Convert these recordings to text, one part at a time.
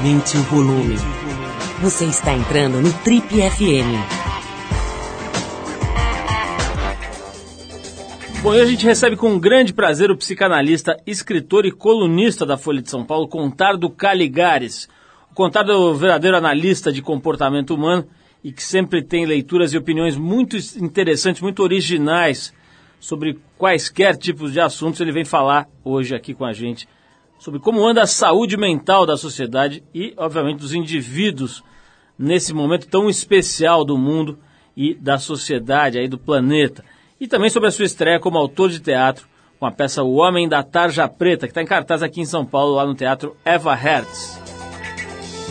Aumente o volume. Você está entrando no Trip FM. Bom, hoje a gente recebe com grande prazer o psicanalista, escritor e colunista da Folha de São Paulo, Contardo Caligares. O Contardo é o verdadeiro analista de comportamento humano e que sempre tem leituras e opiniões muito interessantes, muito originais sobre quaisquer tipos de assuntos. Ele vem falar hoje aqui com a gente sobre como anda a saúde mental da sociedade e, obviamente, dos indivíduos nesse momento tão especial do mundo e da sociedade aí do planeta. E também sobre a sua estreia como autor de teatro com a peça O Homem da Tarja Preta, que está em cartaz aqui em São Paulo, lá no Teatro Eva Hertz.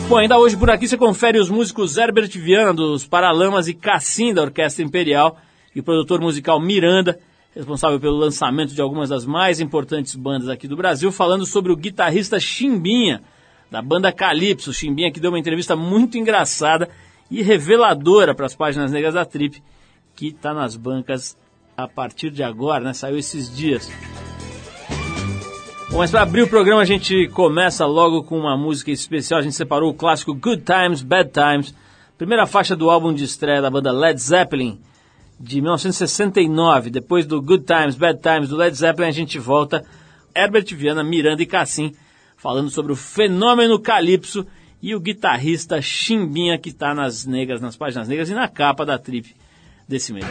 Bom, ainda hoje por aqui você confere os músicos Herbert Viana, dos Paralamas, e Cassim, da Orquestra Imperial, e o produtor musical Miranda, responsável pelo lançamento de algumas das mais importantes bandas aqui do Brasil, falando sobre o guitarrista Chimbinha, da banda Calypso. Chimbinha que deu uma entrevista muito engraçada e reveladora para as páginas negras da Trip, que está nas bancas a partir de agora, né? Saiu esses dias. Bom, mas para abrir o programa a gente começa logo com uma música especial. A gente separou o clássico Good Times, Bad Times, primeira faixa do álbum de estreia da banda Led Zeppelin, de 1969. Depois do Good Times, Bad Times do Led Zeppelin, a gente volta Herbert Viana, Miranda e Cassim, falando sobre o fenômeno Calypso e o guitarrista Chimbinha, que está nas negras, nas páginas negras e na capa da trip desse mês.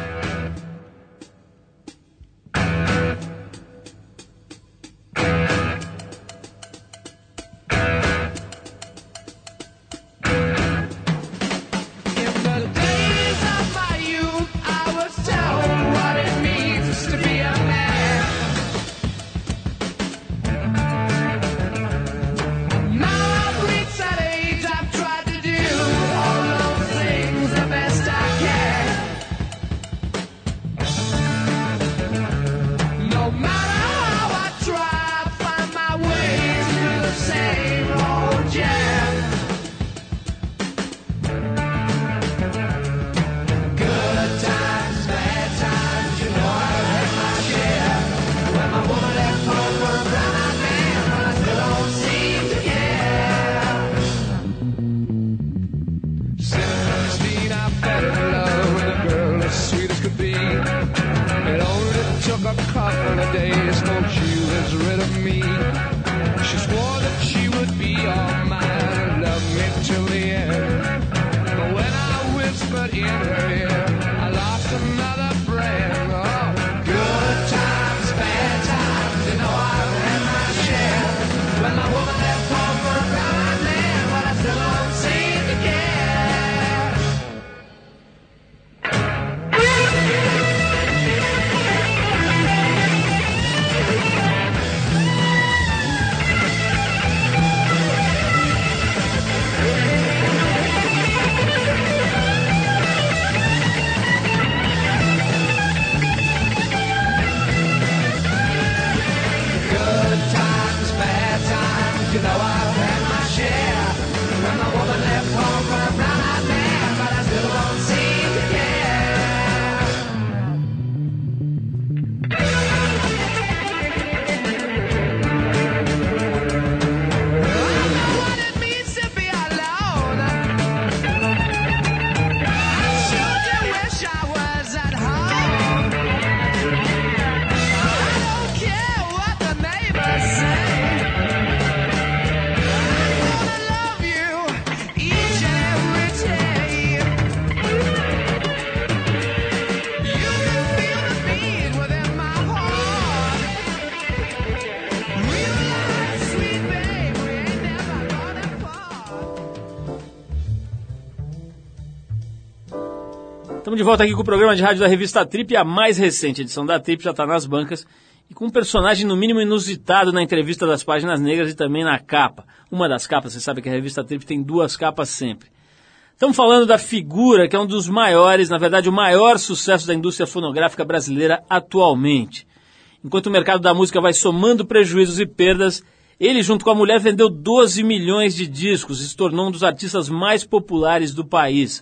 De volta aqui com o programa de rádio da revista Trip, a mais recente edição da Trip já está nas bancas e com um personagem no mínimo inusitado na entrevista das páginas negras e também na capa. Uma das capas, você sabe que a revista Trip tem duas capas sempre. Estamos falando da figura que é um dos maiores, na verdade o maior sucesso da indústria fonográfica brasileira atualmente. Enquanto o mercado da música vai somando prejuízos e perdas, ele junto com a mulher vendeu 12 milhões de discos e se tornou um dos artistas mais populares do país.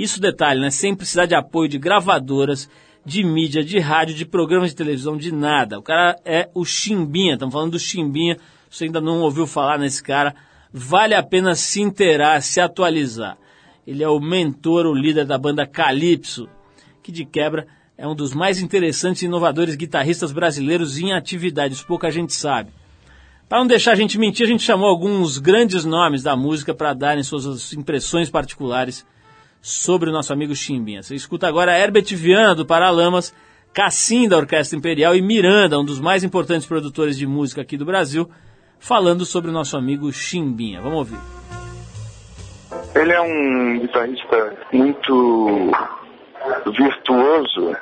Isso detalhe, né? Sem precisar de apoio de gravadoras, de mídia, de rádio, de programas de televisão, de nada. O cara é o Chimbinha, estamos falando do Chimbinha. Você ainda não ouviu falar nesse cara, vale a pena se inteirar, se atualizar. Ele é o mentor, o líder da banda Calypso, que de quebra é um dos mais interessantes e inovadores guitarristas brasileiros em atividade, pouca gente sabe. Para não deixar a gente mentir, a gente chamou alguns grandes nomes da música para darem suas impressões particulares sobre o nosso amigo Chimbinha. Você escuta agora Herbert Viana, do Paralamas, Cassim, da Orquestra Imperial, e Miranda, um dos mais importantes produtores de música aqui do Brasil, falando sobre o nosso amigo Chimbinha. Vamos ouvir. Ele é um guitarrista muito virtuoso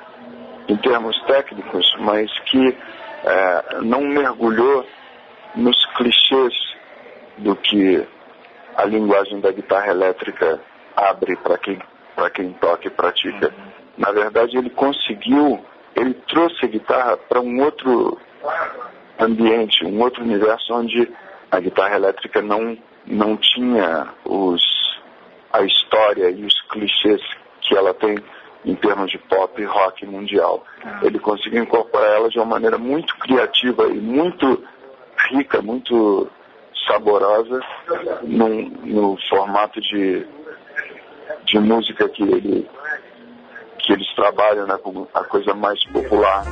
em termos técnicos, mas que é, não mergulhou nos clichês do que a linguagem da guitarra elétrica abre para quem, quem toca e pratica. Na verdade, ele conseguiu ele trouxe a guitarra para um outro ambiente, um outro universo onde a guitarra elétrica não, não tinha os, a história e os clichês que ela tem em termos de pop e rock mundial. Ele conseguiu incorporar ela de uma maneira muito criativa e muito rica, muito saborosa no formato de, de música que ele que eles trabalham, né, com a coisa mais popular.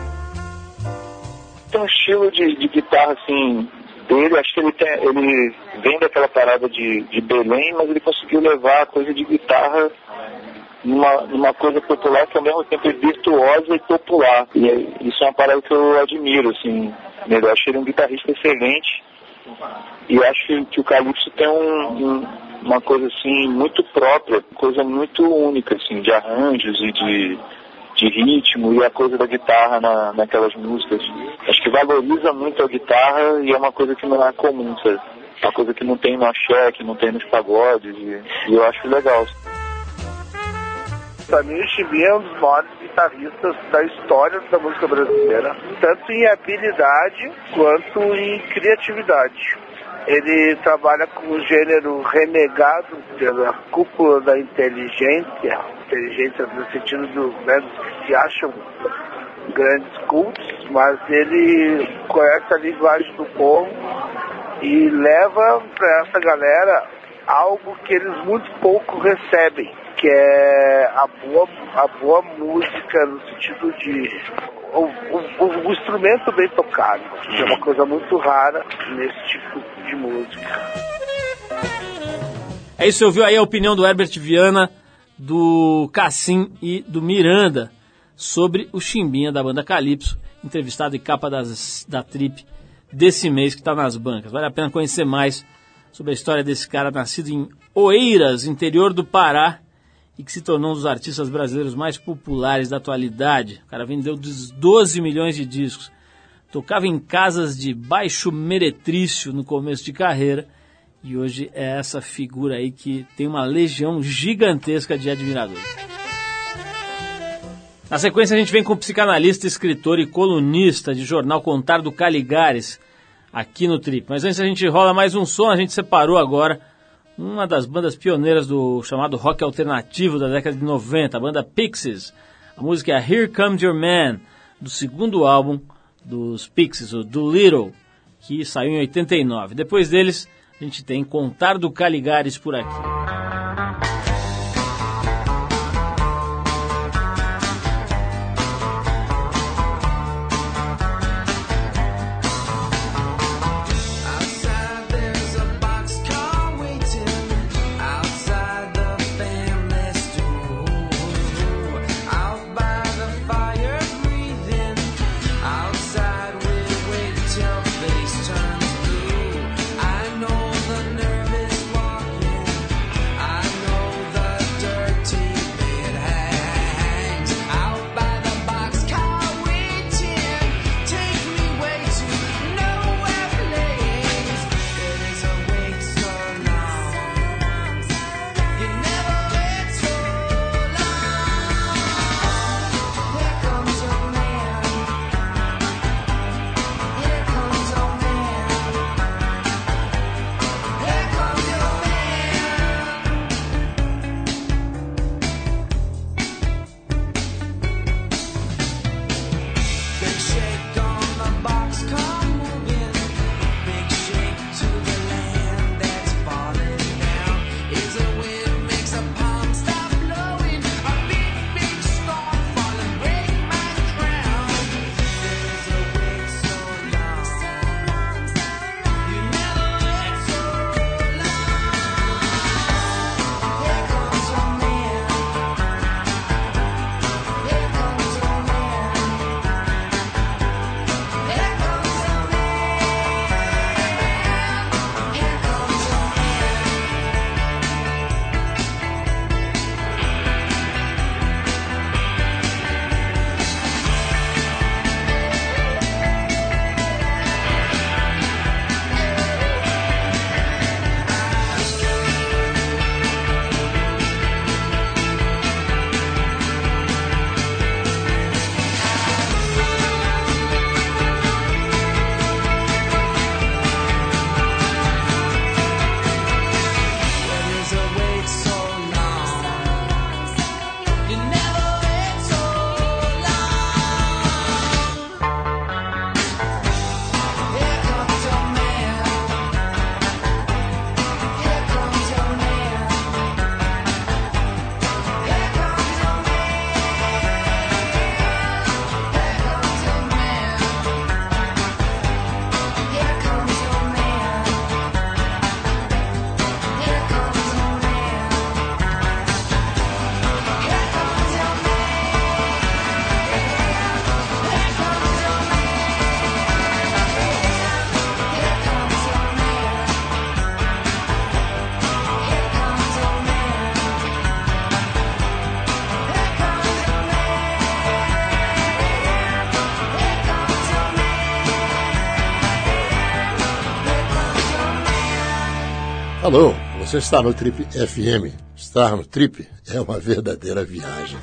Tem um estilo de, de guitarra, assim, dele, acho que ele, tem, ele vem daquela parada de, de Belém, mas ele conseguiu levar a coisa de guitarra numa, numa coisa popular que ao mesmo tempo é virtuosa e popular. E é, isso é uma parada que eu admiro, assim. Eu acho ele um guitarrista excelente. E acho que, que o Calypso tem um, um uma coisa assim muito própria, coisa muito única assim, de arranjos e de, de ritmo e a coisa da guitarra na, naquelas músicas. Acho que valoriza muito a guitarra e é uma coisa que não é comum, sabe? Uma coisa que não tem no axé, que não tem nos pagodes e, e eu acho legal. O Chibi é um dos maiores guitarristas da história da música brasileira, tanto em habilidade quanto em criatividade. Ele trabalha com o gênero renegado pela cúpula da inteligência, inteligência no sentido do, né, que se acham grandes cultos, mas ele conhece a linguagem do povo e leva para essa galera algo que eles muito pouco recebem, que é a boa, a boa música no sentido de o, o, o instrumento bem tocado, que é uma coisa muito rara nesse tipo de música. É isso, você ouviu aí a opinião do Herbert Viana, do Cassim e do Miranda sobre o Chimbinha da banda Calypso, entrevistado em capa das, da Trip desse mês que está nas bancas. Vale a pena conhecer mais sobre a história desse cara nascido em Oeiras, interior do Pará, e que se tornou um dos artistas brasileiros mais populares da atualidade. O cara vendeu 12 milhões de discos. Tocava em casas de baixo meretrício no começo de carreira e hoje é essa figura aí que tem uma legião gigantesca de admiradores. Na sequência a gente vem com o psicanalista, escritor e colunista de jornal Contar do Caligares aqui no Trip. Mas antes a gente rola mais um som, a gente separou agora uma das bandas pioneiras do chamado rock alternativo da década de 90, a banda Pixies. A música é Here Comes Your Man, do segundo álbum dos Pixies, o Doolittle, que saiu em 89. Depois deles, a gente tem Contar do Caligares por aqui. Você está no Trip FM. Estar no Trip é uma verdadeira viagem.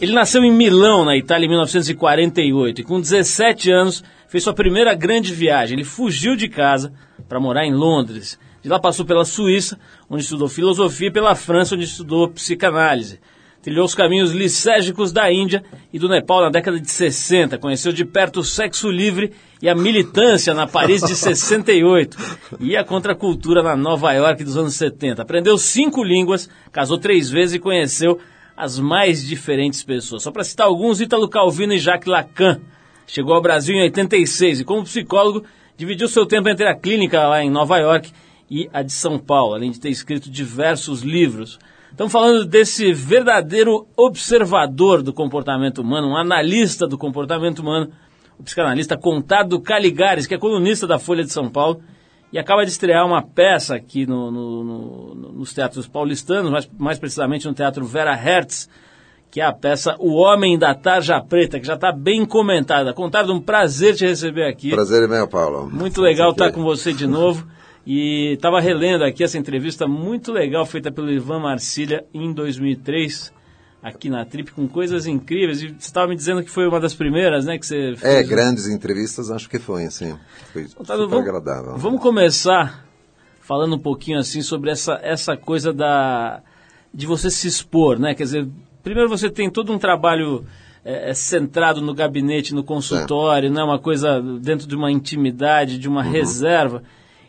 Ele nasceu em Milão, na Itália, em 1948 e com 17 anos fez sua primeira grande viagem. Ele fugiu de casa para morar em Londres. De lá passou pela Suíça, onde estudou filosofia, e pela França, onde estudou psicanálise. Trilhou os caminhos licérgicos da Índia e do Nepal na década de 60. Conheceu de perto o sexo livre e a militância na Paris de 68. E a contracultura na Nova York dos anos 70. Aprendeu cinco línguas, casou três vezes e conheceu as mais diferentes pessoas. Só para citar alguns, Ítalo Calvino e Jacques Lacan. Chegou ao Brasil em 86 e, como psicólogo, dividiu seu tempo entre a clínica lá em Nova York e a de São Paulo, além de ter escrito diversos livros. Estamos falando desse verdadeiro observador do comportamento humano, um analista do comportamento humano, o psicanalista Contado Caligares, que é colunista da Folha de São Paulo e acaba de estrear uma peça aqui no, no, no, nos teatros paulistanos, mais, mais precisamente no Teatro Vera Hertz, que é a peça O Homem da Tarja Preta, que já está bem comentada. Contado, um prazer te receber aqui. Prazer é meu, Paulo. Muito legal estar com você de novo. E estava relendo aqui essa entrevista muito legal feita pelo Ivan Marcília em 2003 aqui na Trip com coisas incríveis. E você estava me dizendo que foi uma das primeiras, né, que você fez. É, grandes entrevistas, acho que foi, assim. Foi Contado, super vamos, agradável. Vamos começar falando um pouquinho assim sobre essa, essa coisa da de você se expor, né? Quer dizer, primeiro você tem todo um trabalho é, é, centrado no gabinete, no consultório, né? Uma coisa dentro de uma intimidade, de uma reserva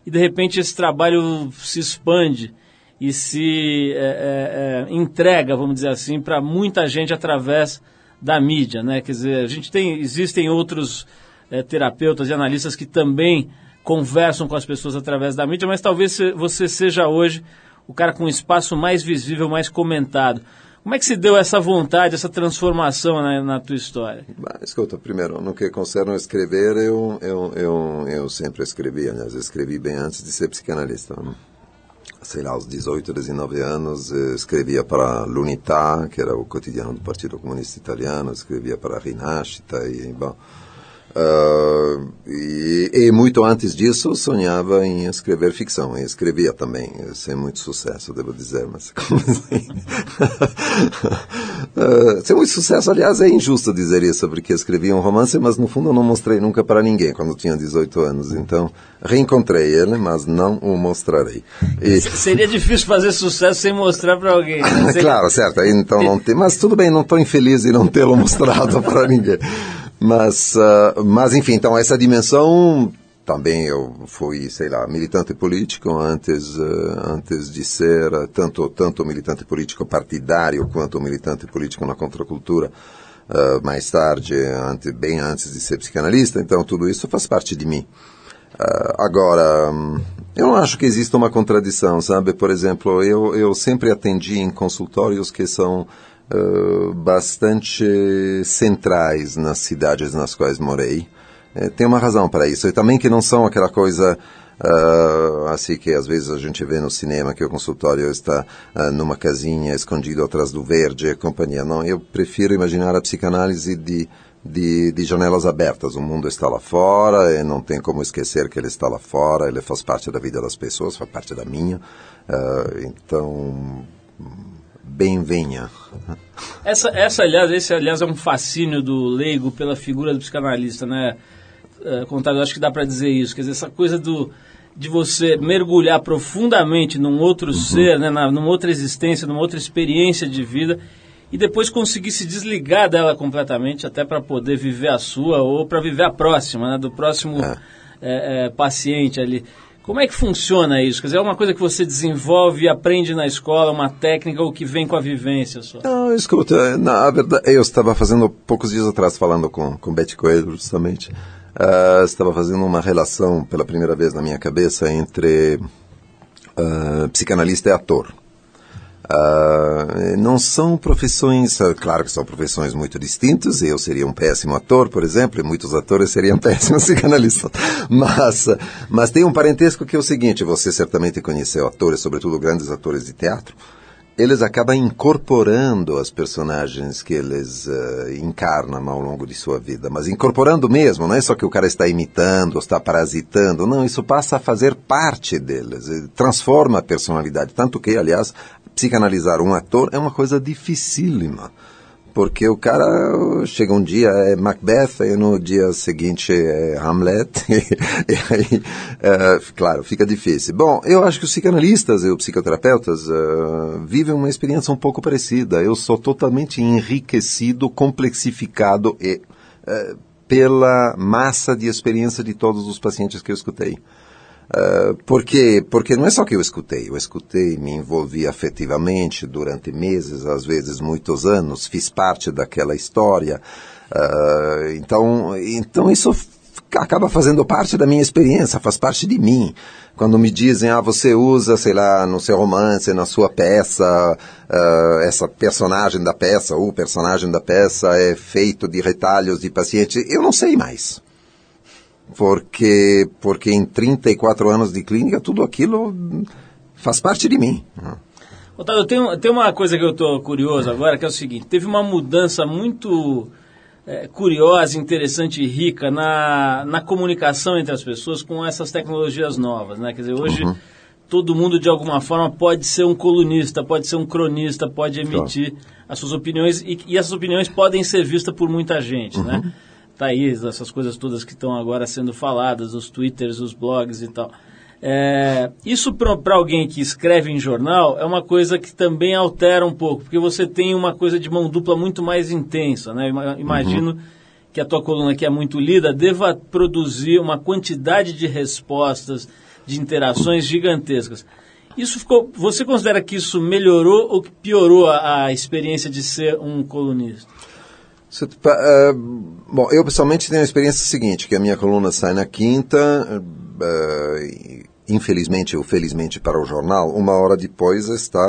e de repente esse trabalho se expande e se é, é, é, entrega, vamos dizer assim, para muita gente através da mídia, né? Quer dizer, a gente tem, existem outros é, terapeutas e analistas que também conversam com as pessoas através da mídia, mas talvez você seja hoje o cara com um espaço mais visível, mais comentado. Como é que se deu essa vontade, essa transformação na, na tua história? Bah, escuta, primeiro, no que concerne escrever, eu, eu, eu, eu sempre escrevi, aliás, escrevi bem antes de ser psicanalista. Sei lá, aos 18, 19 anos, eu escrevia para l'Unità, que era o cotidiano do Partido Comunista Italiano, escrevia para a Rinascita e, bom... ah, e, e muito antes disso sonhava em escrever ficção e escrevia também sem muito sucesso devo dizer mas como assim? Ah, sem muito sucesso aliás é injusto dizer isso porque escrevi um romance mas no fundo eu não mostrei nunca para ninguém quando tinha 18 anos então reencontrei ele mas não o mostrarei e, Seria difícil fazer sucesso sem mostrar para alguém. né? Claro, certo. Então não tem, mas tudo bem, não estou infeliz em não tê-lo mostrado para ninguém. Mas, ah, mas enfim, então essa dimensão também eu fui, sei lá, militante político antes, ah, antes de ser ah, tanto tanto militante político partidário quanto militante político na contracultura. ah, mais tarde, ante, bem antes de ser psicanalista, então tudo isso faz parte de mim. Agora, eu não acho que exista uma contradição, sabe? Por exemplo, eu, eu sempre atendi em consultórios que são bastante centrais nas cidades nas quais morei. Eh, tem uma razão para isso. E também que não são aquela coisa ah, assim que às vezes a gente vê no cinema que o consultório está ah, numa casinha escondido atrás do verde e companhia. Não, eu prefiro imaginar a psicanálise de de, de janelas abertas. O mundo está lá fora e não tem como esquecer que ele está lá fora. Ele faz parte da vida das pessoas, faz parte da minha. Ah, então, bem-venha. Essa, essa, aliás, esse, aliás, é um fascínio do leigo pela figura do psicanalista, né? É, Contado, acho que dá para dizer isso. Quer dizer, essa coisa do, de você mergulhar profundamente num outro ser, né? Na, numa outra existência, numa outra experiência de vida e depois conseguir se desligar dela completamente até para poder viver a sua ou para viver a próxima, né? Do próximo É. é, é, paciente ali. Como é que funciona isso? Quer dizer, é uma coisa que você desenvolve e aprende na escola, uma técnica ou que vem com a vivência só? Não, escuta, na verdade, eu estava fazendo poucos dias atrás falando com com Betty Coelho justamente. Ah, estava fazendo uma relação pela primeira vez na minha cabeça entre ah, psicanalista e ator. Ah, não são profissões, ah, claro que são profissões muito distintas, eu seria um péssimo ator, por exemplo, e muitos atores seriam péssimos psicanalistas, mas, ah, mas tem um parentesco que é o seguinte, você certamente conheceu atores, sobretudo grandes atores de teatro, eles acabam incorporando as personagens que eles uh, encarnam ao longo de sua vida, mas incorporando mesmo, não é só que o cara está imitando, ou está parasitando, não, isso passa a fazer parte deles, transforma a personalidade, tanto que, aliás, psicanalizar um ator é uma coisa dificílima porque o cara chega um dia é Macbeth e no dia seguinte é Hamlet e, aí, é, claro, fica difícil. Bom, eu acho que os psicanalistas e os psicoterapeutas uh, vivem uma experiência um pouco parecida. Eu sou totalmente enriquecido, complexificado e, uh, pela massa de experiência de todos os pacientes que eu escutei. Uh, porque, porque não é só que eu escutei, eu escutei, me envolvi afetivamente durante meses, às vezes muitos anos, fiz parte daquela história. Uh, então, então isso acaba fazendo parte da minha experiência, faz parte de mim. Quando me dizem, ah, você usa, sei lá, no seu romance, na sua peça, uh, essa personagem da peça, o personagem da peça é feito de retalhos de paciente, eu não sei mais porque, porque em 34 anos de clínica tudo aquilo faz parte de mim. Otávio, tem, tem uma coisa que eu estou curioso agora, que é o seguinte, teve uma mudança muito é, curiosa, interessante e rica na, na comunicação entre as pessoas com essas tecnologias novas, né? Quer dizer, hoje... Uhum. Todo mundo, de alguma forma, pode ser um colunista, pode ser um cronista, pode emitir claro. as suas opiniões e, e essas opiniões podem ser vistas por muita gente, né? uhum. né? Thaís, essas coisas todas que estão agora sendo faladas, os twitters, os blogs e tal. É, isso para alguém que escreve em jornal é uma coisa que também altera um pouco, porque você tem uma coisa de mão dupla muito mais intensa. Né? Imagino uhum. que a tua coluna, que é muito lida, deva produzir uma quantidade de respostas, de interações gigantescas. Isso ficou, você considera que isso melhorou ou piorou a, a experiência de ser um colunista? Uh, bom, eu pessoalmente tenho a experiência seguinte, que a minha coluna sai na quinta, uh, infelizmente ou felizmente para o jornal, uma hora depois está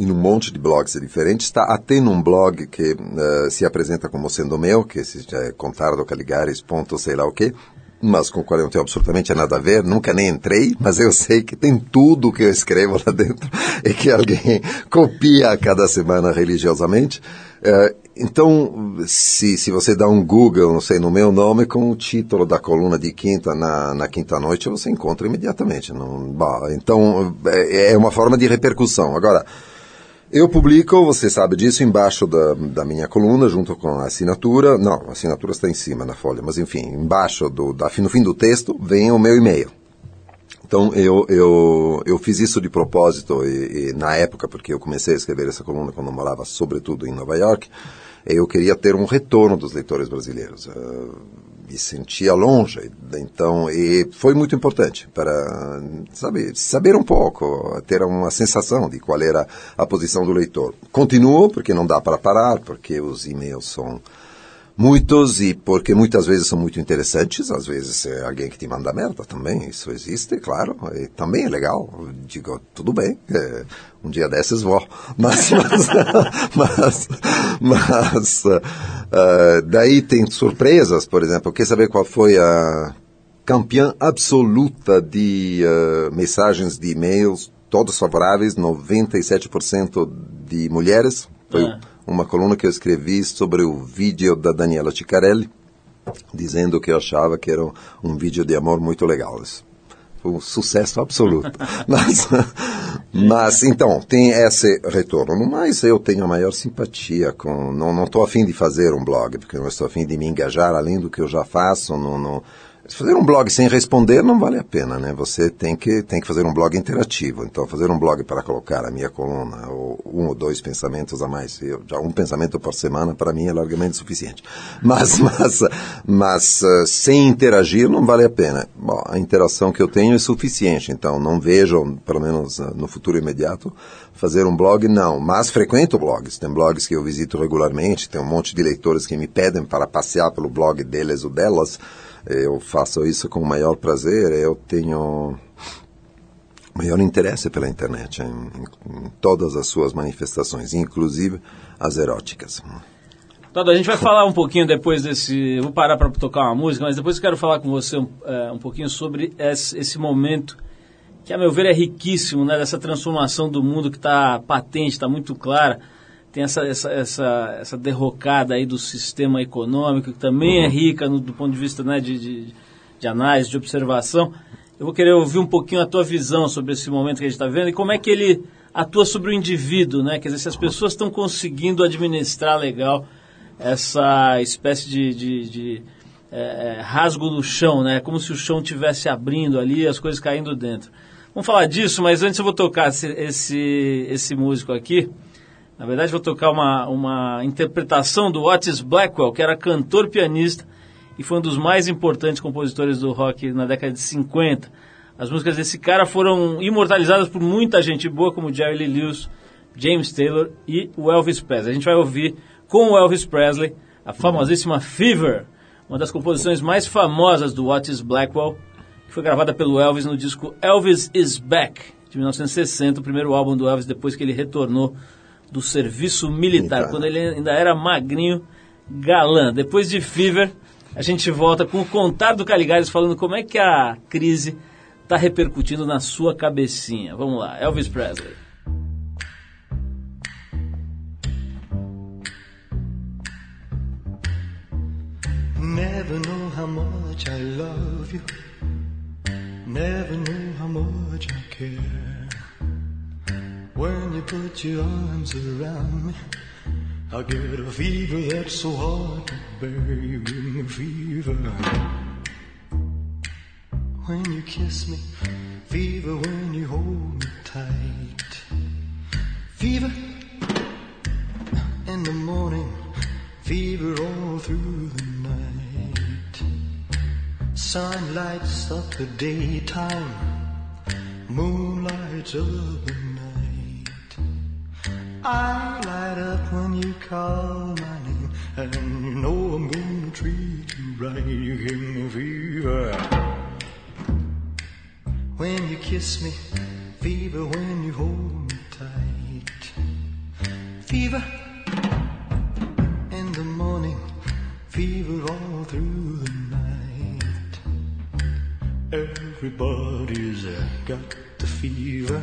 em um monte de blogs diferentes, está até num blog que uh, se apresenta como sendo meu, que é contardocaligares. sei lá o quê, mas com o qual eu não tenho absolutamente nada a ver, nunca nem entrei, mas eu sei que tem tudo que eu escrevo lá dentro e que alguém copia a cada semana religiosamente. Uh, então, se, se você dá um Google, não sei, no meu nome, com o título da coluna de quinta na, na quinta-noite, você encontra imediatamente. Não, então, é, é uma forma de repercussão. Agora, eu publico, você sabe disso, embaixo da, da minha coluna, junto com a assinatura. Não, a assinatura está em cima na folha, mas enfim, embaixo, do, da, no fim do texto, vem o meu e-mail. Então, eu, eu, eu fiz isso de propósito, e, e, na época, porque eu comecei a escrever essa coluna quando eu morava, sobretudo, em Nova York, eu queria ter um retorno dos leitores brasileiros. Uh, me sentia longe, então e foi muito importante para sabe, saber um pouco, ter uma sensação de qual era a posição do leitor. Continuo porque não dá para parar, porque os e-mails são muitos e porque muitas vezes são muito interessantes, às vezes é alguém que te manda merda também, isso existe, claro, e também é legal. Digo, tudo bem, é, um dia desses vou. Mas, mas, mas, mas uh, daí tem surpresas, por exemplo, quer saber qual foi a campeã absoluta de uh, mensagens de e-mails, todos favoráveis, 97% de mulheres, foi é. Uma coluna que eu escrevi sobre o vídeo da Daniela Ciccarelli, dizendo que eu achava que era um vídeo de amor muito legal. Foi um sucesso absoluto. mas, mas, então, tem esse retorno. No mais, eu tenho a maior simpatia com... Não estou afim de fazer um blog, porque não estou afim de me engajar além do que eu já faço. no, no Fazer um blog sem responder não vale a pena, né? Você tem que, tem que fazer um blog interativo. Então, fazer um blog para colocar a minha coluna, ou um ou dois pensamentos a mais, eu, já um pensamento por semana, para mim é largamente suficiente. Mas, mas, mas uh, sem interagir não vale a pena. Bom, a interação que eu tenho é suficiente, então não vejo, pelo menos uh, no futuro imediato, fazer um blog, não. Mas frequento blogs. Tem blogs que eu visito regularmente, tem um monte de leitores que me pedem para passear pelo blog deles ou delas, eu faço isso com o maior prazer. Eu tenho maior interesse pela internet em, em todas as suas manifestações, inclusive as eróticas. Todo, a gente vai falar um pouquinho depois desse. Vou parar para tocar uma música, mas depois eu quero falar com você um, é, um pouquinho sobre esse, esse momento que a meu ver é riquíssimo, né, dessa transformação do mundo que está patente, está muito clara. Tem essa, essa, essa, essa derrocada aí do sistema econômico, que também é rica no, do ponto de vista né, de, de, de análise, de observação. Eu vou querer ouvir um pouquinho a tua visão sobre esse momento que a gente está vendo e como é que ele atua sobre o indivíduo, né? Quer dizer, se as pessoas estão conseguindo administrar legal essa espécie de, de, de é, é rasgo no chão, né? Como se o chão estivesse abrindo ali, as coisas caindo dentro. Vamos falar disso, mas antes eu vou tocar esse, esse, esse músico aqui. Na verdade, vou tocar uma, uma interpretação do Otis Blackwell, que era cantor-pianista e foi um dos mais importantes compositores do rock na década de 50. As músicas desse cara foram imortalizadas por muita gente boa, como Jerry Lee Lewis, James Taylor e o Elvis Presley. A gente vai ouvir com o Elvis Presley a famosíssima Fever, uma das composições mais famosas do Otis Blackwell, que foi gravada pelo Elvis no disco Elvis Is Back, de 1960, o primeiro álbum do Elvis depois que ele retornou do serviço militar, quando ele ainda era magrinho, galã. Depois de Fever, a gente volta com o Contar do Caligares falando como é que a crise está repercutindo na sua cabecinha. Vamos lá, Elvis Presley. Never know how much I love you. Never know how much I care. When you put your arms around me, I get a fever that's so hard to bear. You give me a fever when you kiss me, fever when you hold me tight. Fever in the morning, fever all through the night. Sun lights up the daytime, moon lights up the night. I light up when you call my name, and you know I'm gonna treat you right. You give me fever when you kiss me, fever when you hold me tight. Fever in the morning, fever all through the night. Everybody's got the fever,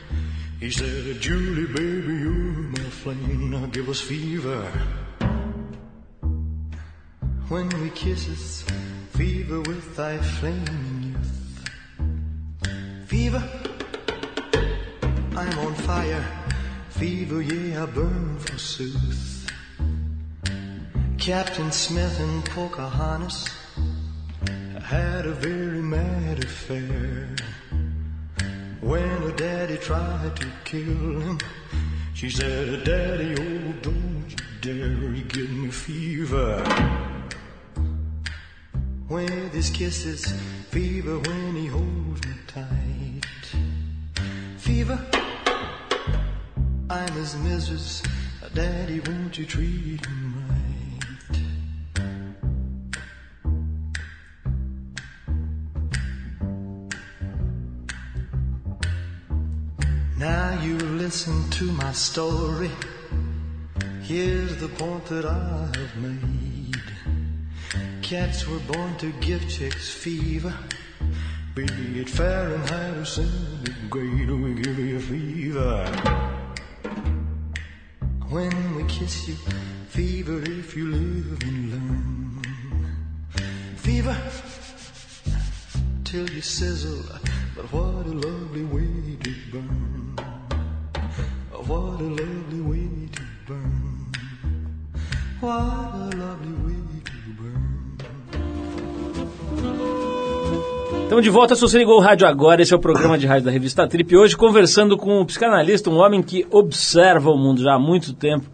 he said, Julie, baby, you're my flame. Now give us fever. When we kisses, fever with thy flaming youth. Fever, I'm on fire. Fever, yeah, I burn forsooth. Captain Smith and Pocahontas had a very mad affair. When her daddy tried to kill him, she said, Daddy, oh, don't you dare, give me fever. With his kisses, fever when he holds me tight. Fever, I'm his missus, Daddy, won't you treat him listen to my story. Here's the point that I have made. Cats were born to give chicks fever. Be it Fahrenheit or centigrade, we give you fever. When we kiss you, fever if you live and learn. Fever till you sizzle, but what a lovely Estamos de volta, se você ligou o rádio agora, esse é o programa de rádio da revista Trip. Hoje conversando com um psicanalista, um homem que observa o mundo já há muito tempo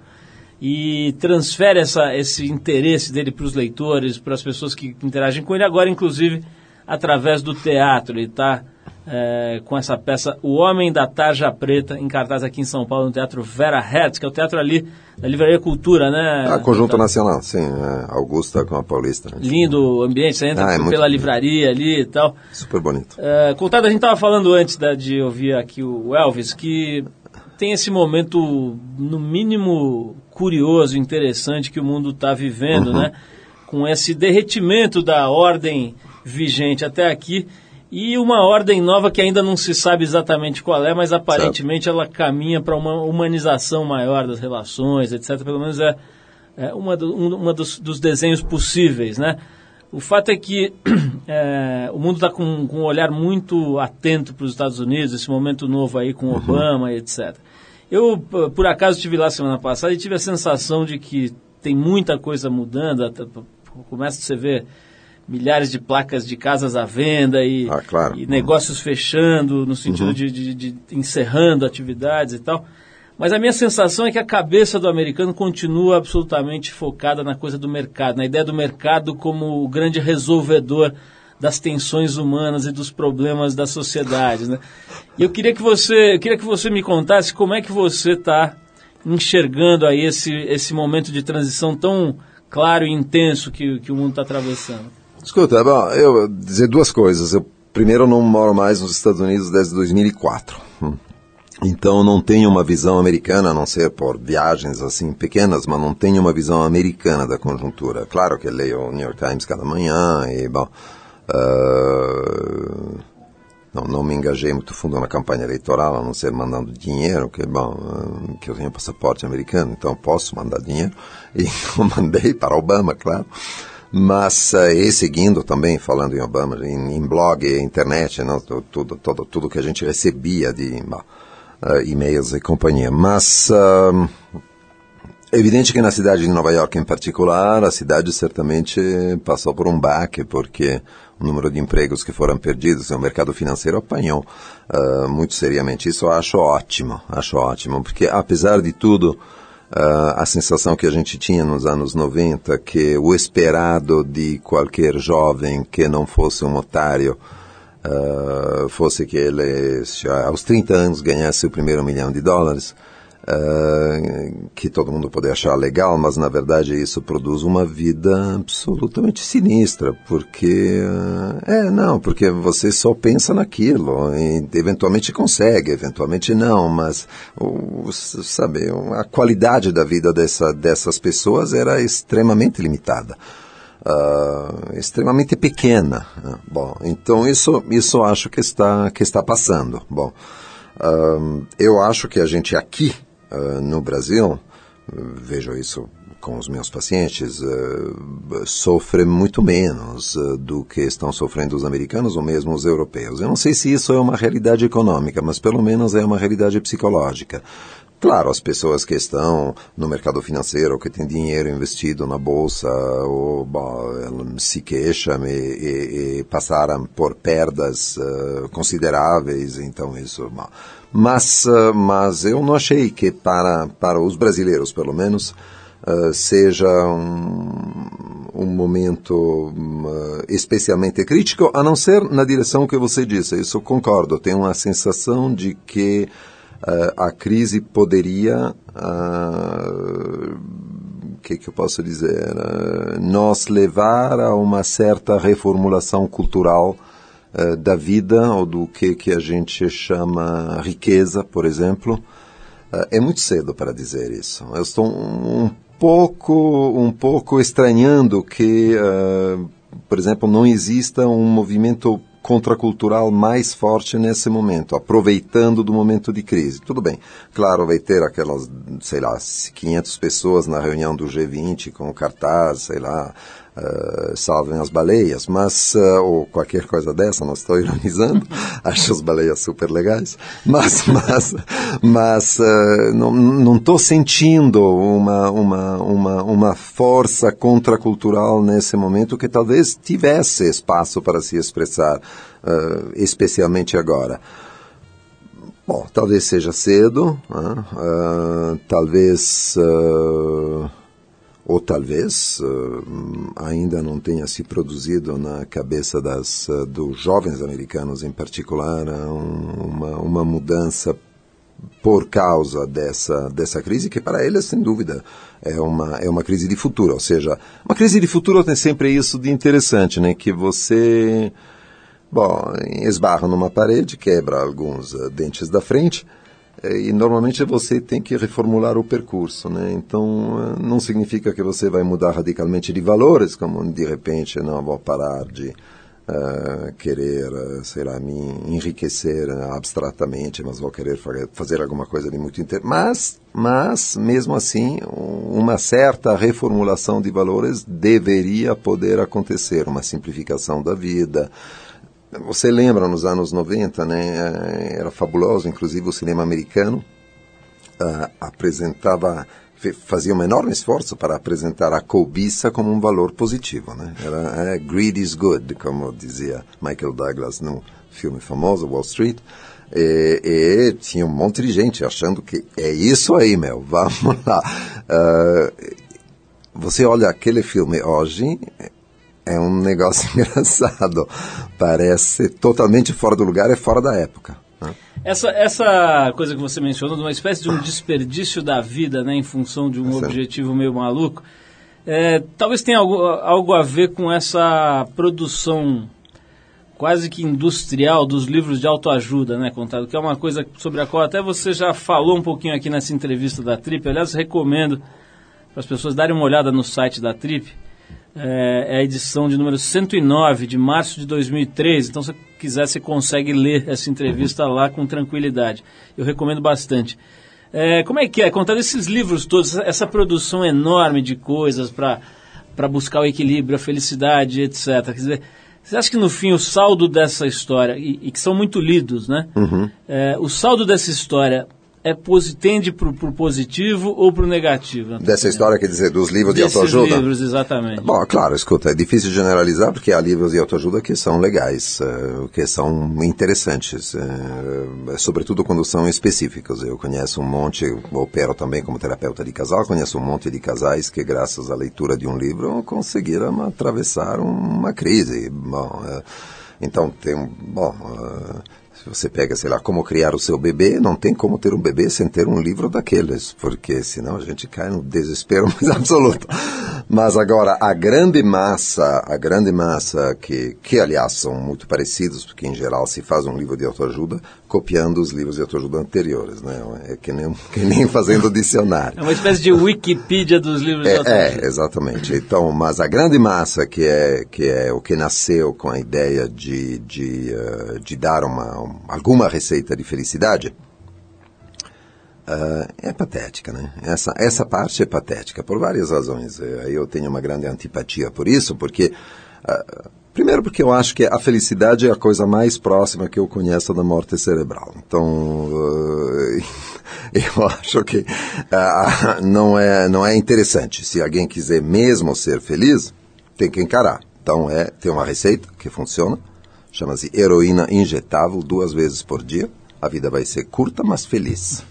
e transfere essa, esse interesse dele para os leitores, para as pessoas que interagem com ele, agora inclusive através do teatro. Ele está é, com essa peça O Homem da Tarja Preta, em cartaz aqui em São Paulo, no Teatro Vera Hertz, que é o teatro ali da Livraria Cultura, né? Ah, Conjunto então, Nacional, sim, é, Augusta com a Paulista. Né? Lindo o ambiente, você entra ah, é pela livraria ali e tal. Super bonito. É, contado, a gente estava falando antes da, de ouvir aqui o Elvis, que tem esse momento, no mínimo, curioso, interessante que o mundo está vivendo, uhum. né? Com esse derretimento da ordem vigente até aqui e uma ordem nova que ainda não se sabe exatamente qual é, mas aparentemente ela caminha para uma humanização maior das relações, etc. Pelo menos é, é uma, do, um uma dos, dos, desenhos possíveis, né? O fato é que é, o mundo está com, com, um olhar muito atento para os Estados Unidos, esse momento novo aí com uhum. Obama e etc. Eu, por acaso, estive lá semana passada e tive a sensação de que tem muita coisa mudando. Começa a você ver milhares de placas de casas à venda e, ah, claro. e negócios fechando, no sentido uhum. de, de, de, encerrando atividades e tal. Mas a minha sensação é que a cabeça do americano continua absolutamente focada na coisa do mercado, na ideia do mercado como o grande resolvedor das tensões humanas e dos problemas da sociedade. Né? E eu queria que você, eu queria que você me contasse como é que você está enxergando aí esse, esse momento de transição tão claro e intenso que, que o mundo está atravessando. Escuta, bom, eu dizer duas coisas. Eu primeiro não moro mais nos Estados Unidos desde 2004. Hum. Então não tenho uma visão americana, a não ser por viagens assim pequenas, mas não tenho uma visão americana da conjuntura. Claro que leio o New York Times cada manhã e bom, uh, não, não me engajei muito fundo na campanha eleitoral, a não ser mandando dinheiro, que bom, uh, que eu tenho passaporte americano, então posso mandar dinheiro e eu mandei para Obama, claro mas uh, e seguindo também, falando em Obama, em, em blog, internet, não, tudo, tudo, tudo que a gente recebia de uh, e-mails e companhia. Mas uh, é evidente que na cidade de Nova York em particular, a cidade certamente passou por um baque, porque o número de empregos que foram perdidos, o mercado financeiro apanhou uh, muito seriamente. Isso eu acho ótimo, acho ótimo, porque apesar de tudo, a sensação que a gente tinha nos anos 90 que o esperado de qualquer jovem que não fosse um otário uh, fosse que ele aos 30 anos ganhasse o primeiro milhão de dólares uh, que todo mundo pode achar legal, mas na verdade isso produz uma vida absolutamente sinistra, porque uh, é não, porque você só pensa naquilo e eventualmente consegue, eventualmente não, mas o, sabe a qualidade da vida dessa, dessas pessoas era extremamente limitada. Uh, extremamente pequena. Bom, então isso isso acho que está que está passando. Bom, uh, eu acho que a gente aqui uh, no Brasil, vejo isso com os meus pacientes, uh, sofre muito menos uh, do que estão sofrendo os americanos ou mesmo os europeus. Eu não sei se isso é uma realidade econômica, mas pelo menos é uma realidade psicológica. Claro, as pessoas que estão no mercado financeiro, que têm dinheiro investido na bolsa, ou, bom, se queixam e, e, e passaram por perdas uh, consideráveis, então isso. Bom, mas, uh, mas eu não achei que para, para os brasileiros, pelo menos, uh, seja um, um momento uh, especialmente crítico, a não ser na direção que você disse. Isso concordo. Tenho uma sensação de que a crise poderia que, que eu posso dizer, uh, nos levar a uma certa reformulação cultural eh, da vida ou do que, que a gente chama riqueza, por exemplo. Uh, é muito cedo para dizer isso. Eu estou um pouco, um pouco estranhando que, uh, por exemplo, não exista um movimento contracultural mais forte nesse momento, aproveitando do momento de crise. Tudo bem, claro, vai ter aquelas, sei lá, 500 pessoas na reunião do G20 com cartaz, sei lá, uh, salvem as baleias, mas, uh, ou qualquer coisa dessa, não estou ironizando, acho as baleias super legais, mas, mas, mas uh, não estou sentindo uma, uma, uma, uma força contracultural nesse momento que talvez tivesse espaço para se expressar especialmente agora. Bom, talvez seja cedo, uh, talvez uh, ou talvez uh, ainda não tenha se produzido na cabeça das, uh, dos jovens americanos em particular um, uma, uma mudança por causa dessa, dessa crise, que para eles, sem dúvida, é uma, é uma crise de futuro. Ou seja, uma crise de futuro tem sempre isso de interessante, né? Que você, bom, esbarra numa parede, quebra alguns dentes da frente, e normalmente você tem que reformular o percurso, né? Então é, não significa que você vai mudar radicalmente de valores, como de repente não vou parar de uh, querer, uh, sei lá, me enriquecer abstratamente, mas vou querer fazer alguma coisa de muito inter... Mas, mas mesmo assim, uma certa reformulação de valores deveria poder acontecer, uma simplificação da vida. Você lembra nos anos 90, né? Eh, era fabuloso, inclusive o cinema americano uh, apresentava, fazia um enorme esforço para apresentar a cobiça como um valor positivo, né? Era é, greed is good, como dizia Michael Douglas no filme famoso Wall Street. E, e, tinha um monte de gente achando que é isso aí, meu, vamos lá. Uh, você olha aquele filme hoje, é um negócio engraçado. Parece totalmente fora do lugar e fora da época. Né? Essa, essa coisa que você mencionou, de uma espécie de um desperdício da vida, né, em função de um é objetivo meio maluco, é, talvez tenha algo, algo a ver com essa produção quase que industrial dos livros de autoajuda, né, contado, que é uma coisa sobre a qual até você já falou um pouquinho aqui nessa entrevista da Trip. Aliás, recomendo para as pessoas darem uma olhada no site da Trip é, é, a edição de número 109 de março de 2013. Então, se quiser, você consegue ler essa entrevista lá com tranquilidade. Eu recomendo bastante. É, como é que é? Contar esses livros todos, essa produção enorme de coisas para buscar o equilíbrio, a felicidade, etc. Quer dizer, você acha que no fim o saldo dessa história, e, e que são muito lidos, né? Uhum. É, o saldo dessa história é tende para o positivo ou para o negativo? Dessa história, quer dizer, dos livros Desses de autoajuda? livros, exatamente. Bom, claro, escuta, é difícil generalizar porque há livros de autoajuda que são legais, uh, que são interessantes, uh, sobretudo quando são específicos. Eu conheço um monte, opero também como terapeuta de casal, conheço um monte de casais que, graças à leitura de um livro, conseguiram atravessar uma crise. Bom, então tem bom, você pega, sei lá, como criar o seu bebê, não tem como ter um bebê sem ter um livro daqueles, porque senão a gente cai no desespero mais absoluto. Mas agora, a grande massa, a grande massa, que, que aliás são muito parecidos, porque em geral se faz um livro de autoajuda copiando os livros de autoajuda anteriores, né? É que nem, que nem fazendo dicionário. É uma espécie de Wikipedia dos livros é, de autoajuda. É, exatamente. Então, mas a grande massa, que é, que é o que nasceu com a ideia de, de, uh, de dar uma, alguma receita de felicidade, Uh, é patética, né? Essa, essa parte é patética, por várias razões. Eh, eu tenho uma grande antipatia por isso, porque. Uh, primeiro, porque eu acho que a felicidade é a coisa mais próxima que eu conheço da morte cerebral. Então, uh, eu acho que não, é, não é interessante. Se alguém quiser mesmo ser feliz, tem que encarar. Então, é, tem uma receita que funciona, chama-se heroína injetável duas vezes por dia. A vida vai ser curta, mas feliz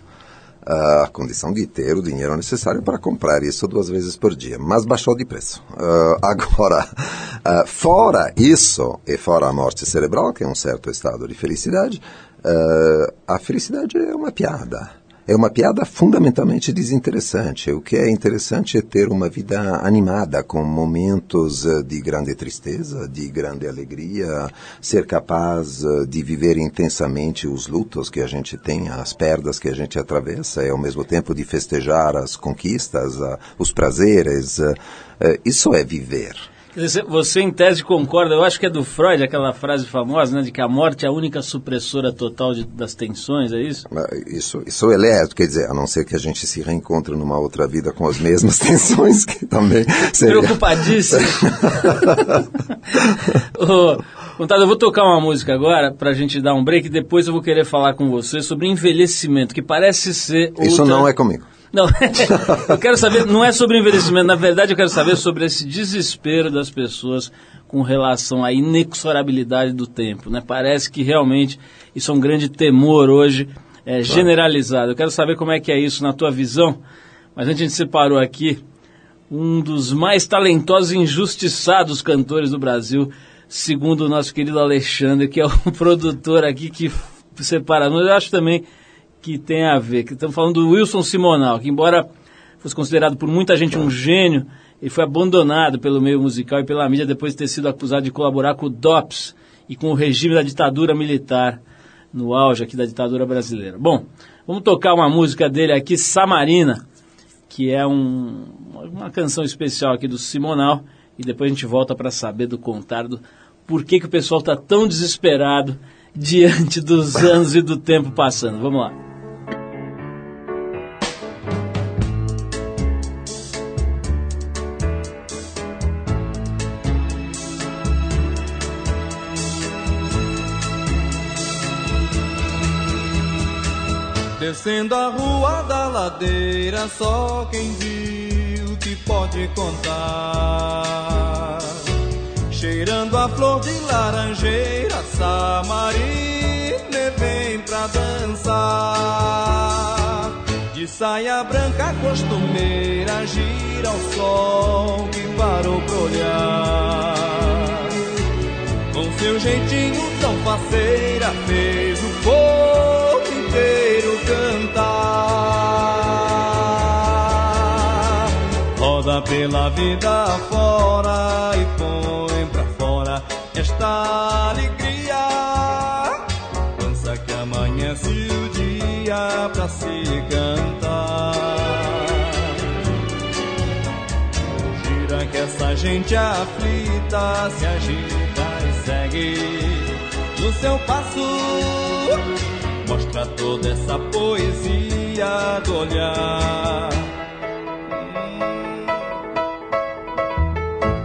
a condição de ter o dinheiro necessário para comprar isso duas vezes por dia, mas baixou de preço. Uh, agora, uh, fora isso, e fora a morte cerebral, que é um certo estado de felicidade, uh, a felicidade é uma piada é uma piada fundamentalmente desinteressante. O que é interessante é ter uma vida animada, com momentos eh, de grande tristeza, de grande alegria, ser capaz eh, de viver intensamente os lutos que a gente tem, as perdas que a gente atravessa, e ao mesmo tempo de festejar as conquistas, os prazeres. Eh, isso é viver. Você, em tese, concorda, eu acho que é do Freud, aquela frase famosa, né, de que a morte é a única supressora total de, das tensões, é isso? Isso, isso é quer dizer, a não ser que a gente se reencontre numa outra vida com as mesmas tensões, que também seria... Preocupadíssimo. oh, Contado, eu vou tocar uma música agora para a gente dar um break e depois eu vou querer falar com você sobre envelhecimento, que parece ser. Isso outra... não é comigo. Não, eu quero saber, não é sobre investimento, na verdade eu quero saber sobre esse desespero das pessoas com relação à inexorabilidade do tempo. Né? Parece que realmente isso é um grande temor hoje, é, generalizado. Eu quero saber como é que é isso na tua visão, mas antes a gente separou aqui um dos mais talentosos e injustiçados cantores do Brasil, segundo o nosso querido Alexandre, que é o produtor aqui que separa. Eu acho também que tem a ver, que estamos falando do Wilson Simonal, que embora fosse considerado por muita gente um gênio, ele foi abandonado pelo meio musical e pela mídia depois de ter sido acusado de colaborar com o DOPS e com o regime da ditadura militar no auge aqui da ditadura brasileira. Bom, vamos tocar uma música dele aqui, Samarina, que é um, uma canção especial aqui do Simonal, e depois a gente volta para saber do Contardo por que, que o pessoal está tão desesperado diante dos anos e do tempo passando. Vamos lá. Descendo a rua da ladeira, só quem viu que pode contar. Cheirando a flor de laranjeira, Samarina vem pra dançar. De saia branca costumeira, gira o sol que parou pra olhar. Com seu jeitinho tão faceira, fez o povo inteiro cantar. Roda pela vida fora e põe pra fora esta alegria. Dança que amanhece o dia pra se cantar. Gira que essa gente aflita se agita e segue no seu passo mostra toda essa poesia do olhar.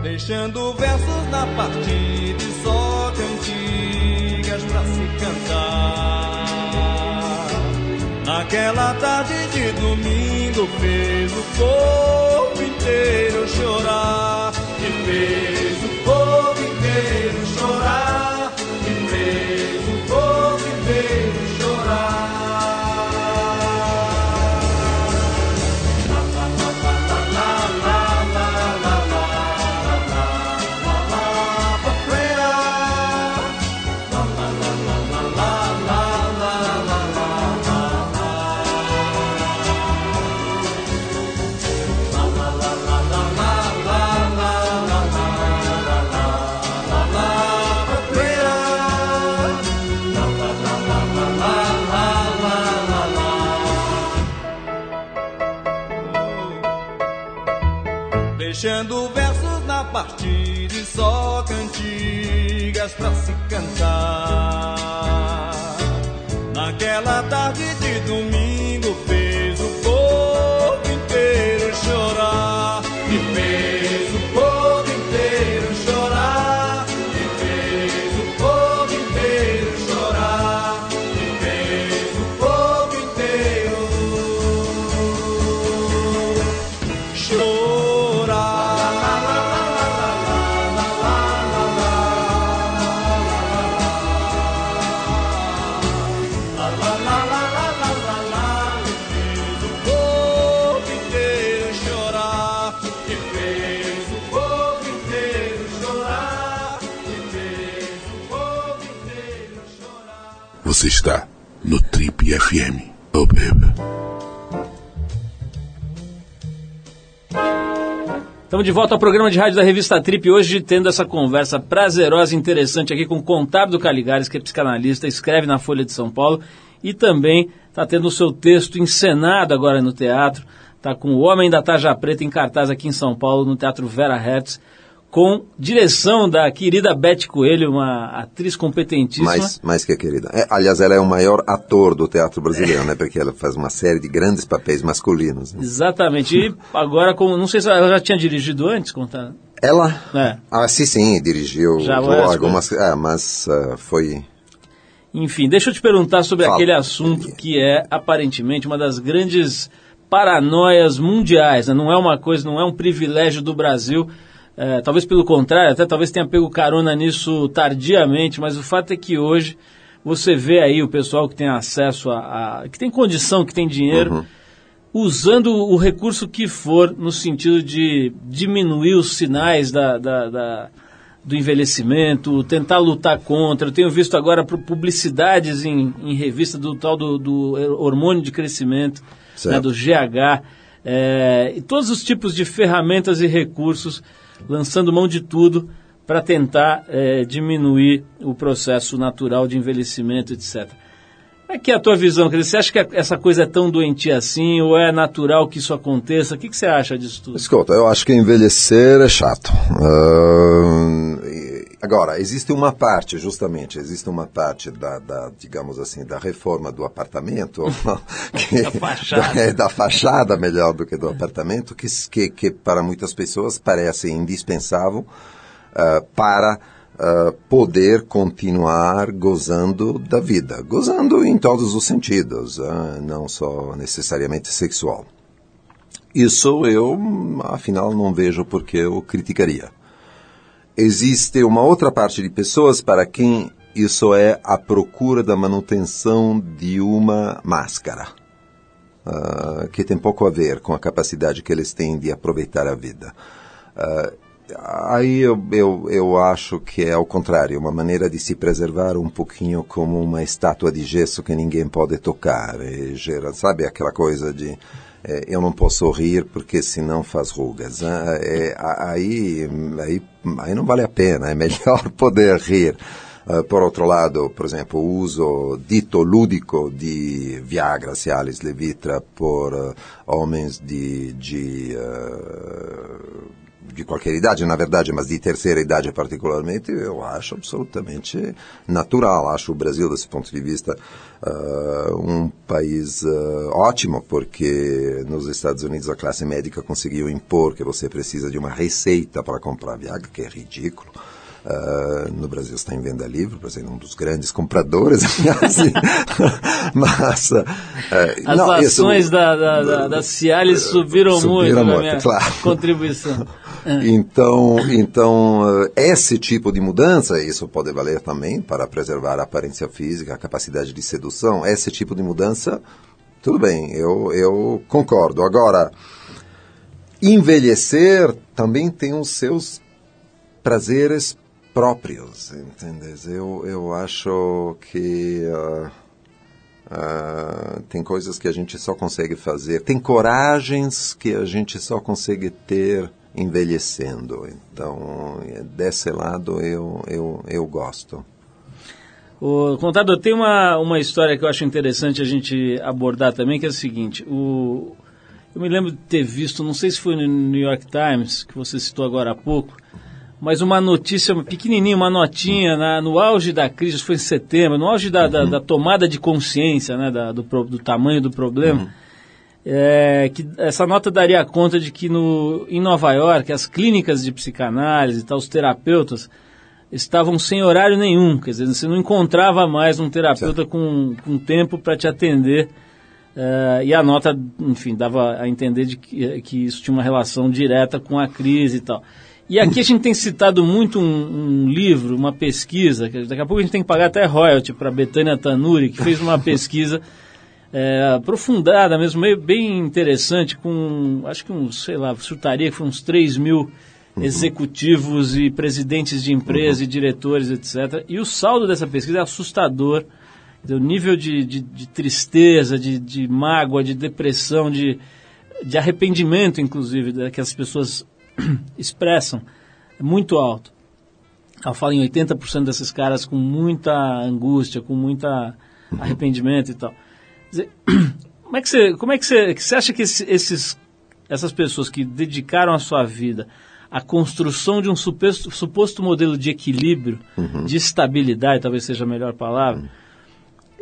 Deixando versos na partida e só cantigas pra se cantar. Naquela tarde de domingo fez o povo inteiro chorar. E fez cantigas pra se cantar. Naquela tarde de domingo Você está no Trip FM. Oh, baby. Estamos de volta ao programa de rádio da revista Trip, hoje tendo essa conversa prazerosa e interessante aqui com o Contábil do Caligares, que é psicanalista, escreve na Folha de São Paulo e também está tendo o seu texto encenado agora no teatro. Está com O Homem da Taja Preta em cartaz aqui em São Paulo, no Teatro Vera Hertz, com direção da querida Beth Coelho, uma atriz competentíssima. Mais, mais que a querida. É, aliás, ela é o maior ator do teatro brasileiro, né? Porque ela faz uma série de grandes papéis masculinos. né? Exatamente. E agora, como, não sei se ela já tinha dirigido antes, contar. Ela? É. Ah, sim, sim, dirigiu Já algumas. É, mas ah, foi. Enfim, deixa eu te perguntar sobre Fala. aquele assunto que é aparentemente uma das grandes paranoias mundiais. né? Não é uma coisa, não é um privilégio do Brasil. É, talvez pelo contrário, até talvez tenha pego carona nisso tardiamente, mas o fato é que hoje você vê aí o pessoal que tem acesso a, a- que tem condição, que tem dinheiro, usando o recurso que for no sentido de diminuir os sinais da, da, da do envelhecimento, tentar lutar contra. Eu tenho visto agora publicidades em, em revista do tal do, do hormônio de crescimento, né, do GH, é, e todos os tipos de ferramentas e recursos, lançando mão de tudo para tentar é, diminuir o processo natural de envelhecimento, etc. Como é que é a tua visão? Quer você acha que essa coisa é tão doentia assim, ou é natural que isso aconteça? O que, que você acha disso tudo? Escuta, eu acho que envelhecer é chato. Uh, agora, existe uma parte, justamente, existe uma parte da, da digamos assim, da reforma do apartamento, que, da, fachada. Da, é, da, fachada, melhor do que do apartamento, que, que, que para muitas pessoas parece indispensável uh, para uh, poder continuar gozando da vida. Gozando em todos os sentidos, uh, não só necessariamente sexual. Isso eu, afinal, não vejo porque eu criticaria. Existe uma outra parte de pessoas para quem isso é a procura da manutenção de uma máscara, uh, que tem pouco a ver com a capacidade que eles têm de aproveitar a vida. Uh, aí eu, eu, eu acho que é ao contrário, uma maneira de se preservar um pouquinho como uma estátua de gesso que ninguém pode tocar. E gera, sabe aquela coisa de eu não posso rir porque senão faz rugas. Né? É, aí, aí, aí não vale a pena, é melhor poder rir. Uh, por outro lado, por exemplo, o uso dito lúdico de Viagra, Cialis, Levitra por uh, homens de, de de qualquer idade, na verdade, mas de terceira idade particularmente, eu acho absolutamente natural. Acho o Brasil, desse ponto de vista, uh, um país uh, ótimo, porque nos Estados Unidos a classe médica conseguiu impor que você precisa de uma receita para comprar Viagra, que é ridículo. Uh, no Brasil está em venda livre, o Brasil é um dos grandes compradores, assim. mas... Uh, As não, ações isso, da, da, da, da Cialis subiram, subiram muito, muito minha claro. contribuição. Então, então, esse tipo de mudança, isso pode valer também para preservar a aparência física, a capacidade de sedução, esse tipo de mudança, tudo bem, eu, eu concordo. Agora, envelhecer também tem os seus prazeres próprios, entendes? Eu, eu acho que uh, uh, tem coisas que a gente só consegue fazer, tem coragens que a gente só consegue ter envelhecendo. Então, desse lado eu, eu, eu gosto. O contador, tem uma, uma história que eu acho interessante a gente abordar também, que é o seguinte, o, eu me lembro de ter visto, não sei se foi no New York Times, que você citou agora há pouco, mas uma notícia pequenininha, uma notinha na, no auge da crise, foi em setembro, no auge da, uhum. da, da tomada de consciência né, da, do, do, tamanho do problema, uhum. É, que essa nota daria conta de que no, em Nova York as clínicas de psicanálise e tal, os terapeutas estavam sem horário nenhum, quer dizer, você não encontrava mais um terapeuta com, com tempo para te atender. Uh, e a nota, enfim, dava a entender de que, que isso tinha uma relação direta com a crise e tal. E aqui a gente tem citado muito um, um, livro, uma pesquisa, que daqui a pouco a gente tem que pagar até royalty para Betânia Tanuri, que fez uma pesquisa é, aprofundada mesmo, meio, bem interessante, com acho que uns, sei lá, chutaria que foi uns 3 mil uhum. executivos e presidentes de empresas uhum. e diretores, etc. E o saldo dessa pesquisa é assustador. O nível de, de, de tristeza, de, de mágoa, de depressão, de, de arrependimento, inclusive, que as pessoas expressam é muito alto. Eu falo em 80% desses caras com muita angústia, com muita arrependimento e tal. Dizer, como é que você, como é que você, você acha que esses, essas pessoas que dedicaram a sua vida à construção de um suposto, suposto modelo de equilíbrio, uhum. de estabilidade, talvez seja a melhor palavra, uhum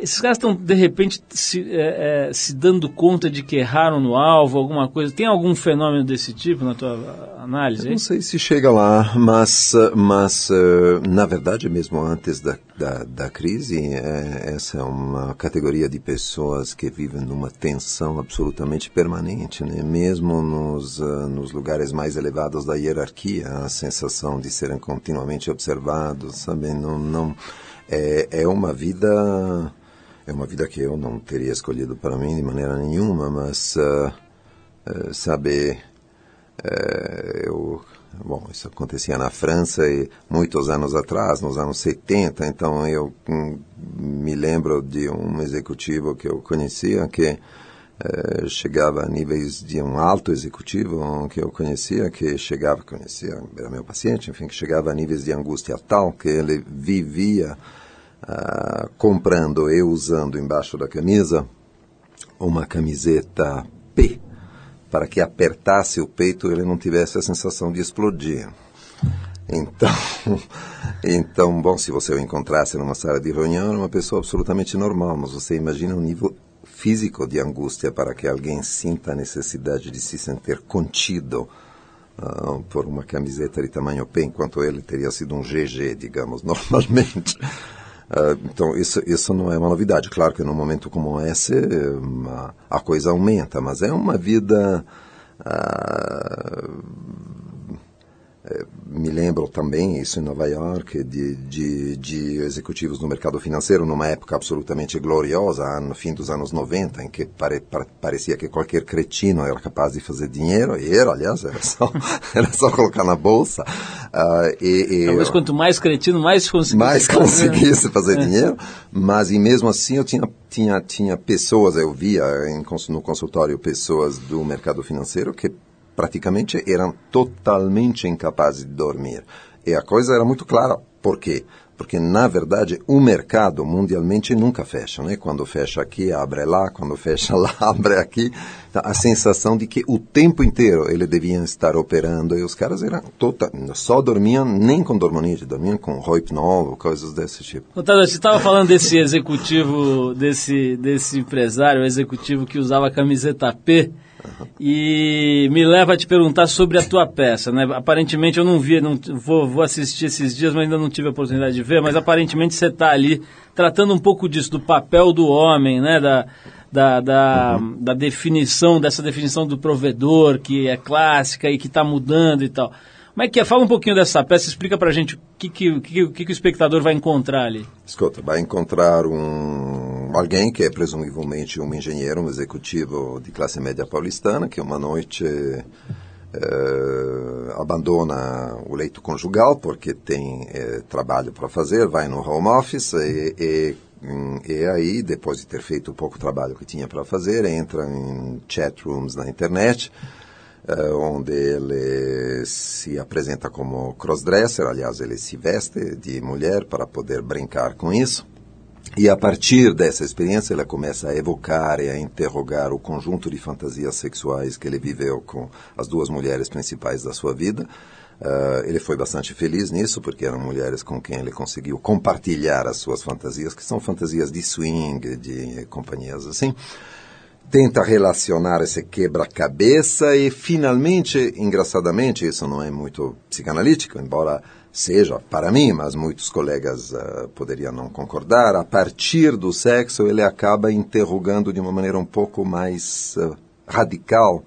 esses caras estão, de repente, se, é, é, se dando conta de que erraram no alvo, alguma coisa. Tem algum fenômeno desse tipo na tua análise? Eu não sei se chega lá, mas, mas uh, na verdade, mesmo antes da, da, da crise, é, essa é uma categoria de pessoas que vivem numa tensão absolutamente permanente, né? mesmo nos, uh, nos lugares mais elevados da hierarquia, a sensação de serem continuamente observados, sabe? Não, não, é, é uma vida é uma vida que eu não teria escolhido para mim de maneira nenhuma, mas uh, saber, uh, eu, bom, isso acontecia na França e muitos anos atrás, nos anos 70, então eu hum, me lembro de um executivo que eu conhecia que eh, chegava a níveis de um alto executivo que eu conhecia, que chegava, conhecia, era meu paciente, enfim, que chegava a níveis de angústia tal que ele vivia uh, comprando e usando embaixo da camisa uma camiseta P, para que apertasse o peito ele não tivesse a sensação de explodir. Então, então, bom, se você o encontrasse numa sala de reunião, era uma pessoa absolutamente normal, mas você imagina o nível físico de angústia para que alguém sinta a necessidade de se sentir contido uh, por uma camiseta de tamanho P, enquanto ele teria sido um GG, digamos, normalmente. Uh, então, isso, isso não é uma novidade. Claro que num momento como esse, uma, a coisa aumenta, mas é uma vida. Uh, me lembro também, isso em Nova York, de, de, de, executivos no mercado financeiro numa época absolutamente gloriosa, no fim dos anos 90, em que pare, parecia que qualquer cretino era capaz de fazer dinheiro, e era, aliás, era só, era só colocar na bolsa. Uh, e, e, Talvez quanto mais cretino, mais conseguisse mais conseguisse fazer é. dinheiro, mas e mesmo assim eu tinha, tinha, tinha pessoas, eu via em, no consultório pessoas do mercado financeiro que praticamente eram totalmente incapazes de dormir. E a coisa era muito clara. Por quê? Porque, na verdade, o mercado mundialmente nunca fecha. Né? Quando fecha aqui, abre lá. Quando fecha lá, abre aqui. Então, a sensação de que o tempo inteiro eles deviam estar operando e os caras eram total, só dormiam nem com dormonite, dormiam com roipnol, coisas desse tipo. Otávio, você estava falando desse executivo, desse, desse empresário, executivo que usava camiseta P. E me leva a te perguntar sobre a tua peça, né? Aparentemente eu não vi, não vou, vou assistir esses dias, mas ainda não tive a oportunidade de ver, mas aparentemente você está ali tratando um pouco disso, do papel do homem, né? Da, da, da, uhum. da definição, dessa definição do provedor, que é clássica e que está mudando e tal. Como é que é? Fala um pouquinho dessa peça, explica pra gente o que, que, que, que, o espectador vai encontrar ali. Escuta, vai encontrar um alguém que é presumivelmente um engenheiro, um executivo de classe média paulistana, que uma noite eh, abandona o leito conjugal porque tem eh, trabalho para fazer, vai no home office e, e e aí, depois de ter feito o pouco trabalho que tinha para fazer, entra em chat rooms na internet, uh, onde ele se apresenta como crossdresser, aliás, ele se veste de mulher para poder brincar com isso. E a partir dessa experiência, ele começa a evocar e a interrogar o conjunto de fantasias sexuais que ele viveu com as duas mulheres principais da sua vida. Uh, ele foi bastante feliz nisso, porque eram mulheres com quem ele conseguiu compartilhar as suas fantasias, que são fantasias de swing, de companhias assim tenta relacionar esse quebra-cabeça e finalmente, engraçadamente, isso não é muito psicanalítico, embora seja para mim, mas muitos colegas uh, poderiam não concordar, a partir do sexo ele acaba interrogando de uma maneira um pouco mais uh, radical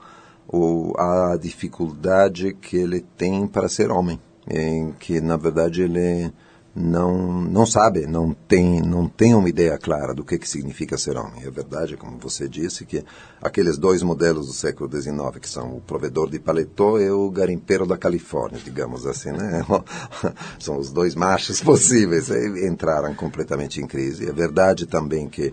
a dificuldade que ele tem para ser homem, em que na verdade ele não não sabe, não tem não tem uma ideia clara do que que significa ser homem. É verdade, como você disse, que aqueles dois modelos do século XIX, que são o provedor de paletó e o garimpeiro da Califórnia, digamos assim, né? são os dois machos possíveis, entraram completamente em crise. É verdade também que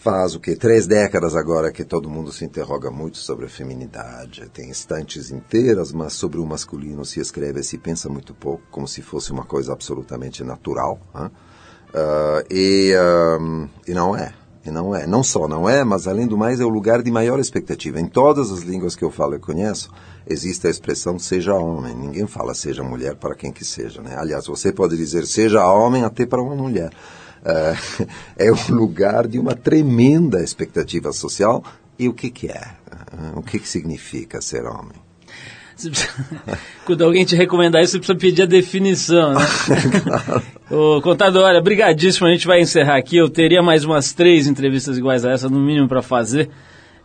faz o que? Três décadas agora que todo mundo se interroga muito sobre a feminidade. Tem estantes inteiras, mas sobre o masculino se escreve e se pensa muito pouco, como se fosse uma coisa absolutamente natural. Uh, e, um, e não é. E não é. Não só não é, mas além do mais é o lugar de maior expectativa. Em todas as línguas que eu falo e conheço, existe a expressão seja homem. Ninguém fala seja mulher para quem que seja. Né? Aliás, você pode dizer seja homem até para uma mulher. Uh, é um lugar de uma tremenda expectativa social. E o que, que é? Uh, o que, que significa ser homem? Quando alguém te recomendar isso, você precisa pedir a definição, né? claro. Ô, contador, olha, brigadíssimo, a gente vai encerrar aqui. Eu teria mais umas três entrevistas iguais a essa, no mínimo, para fazer.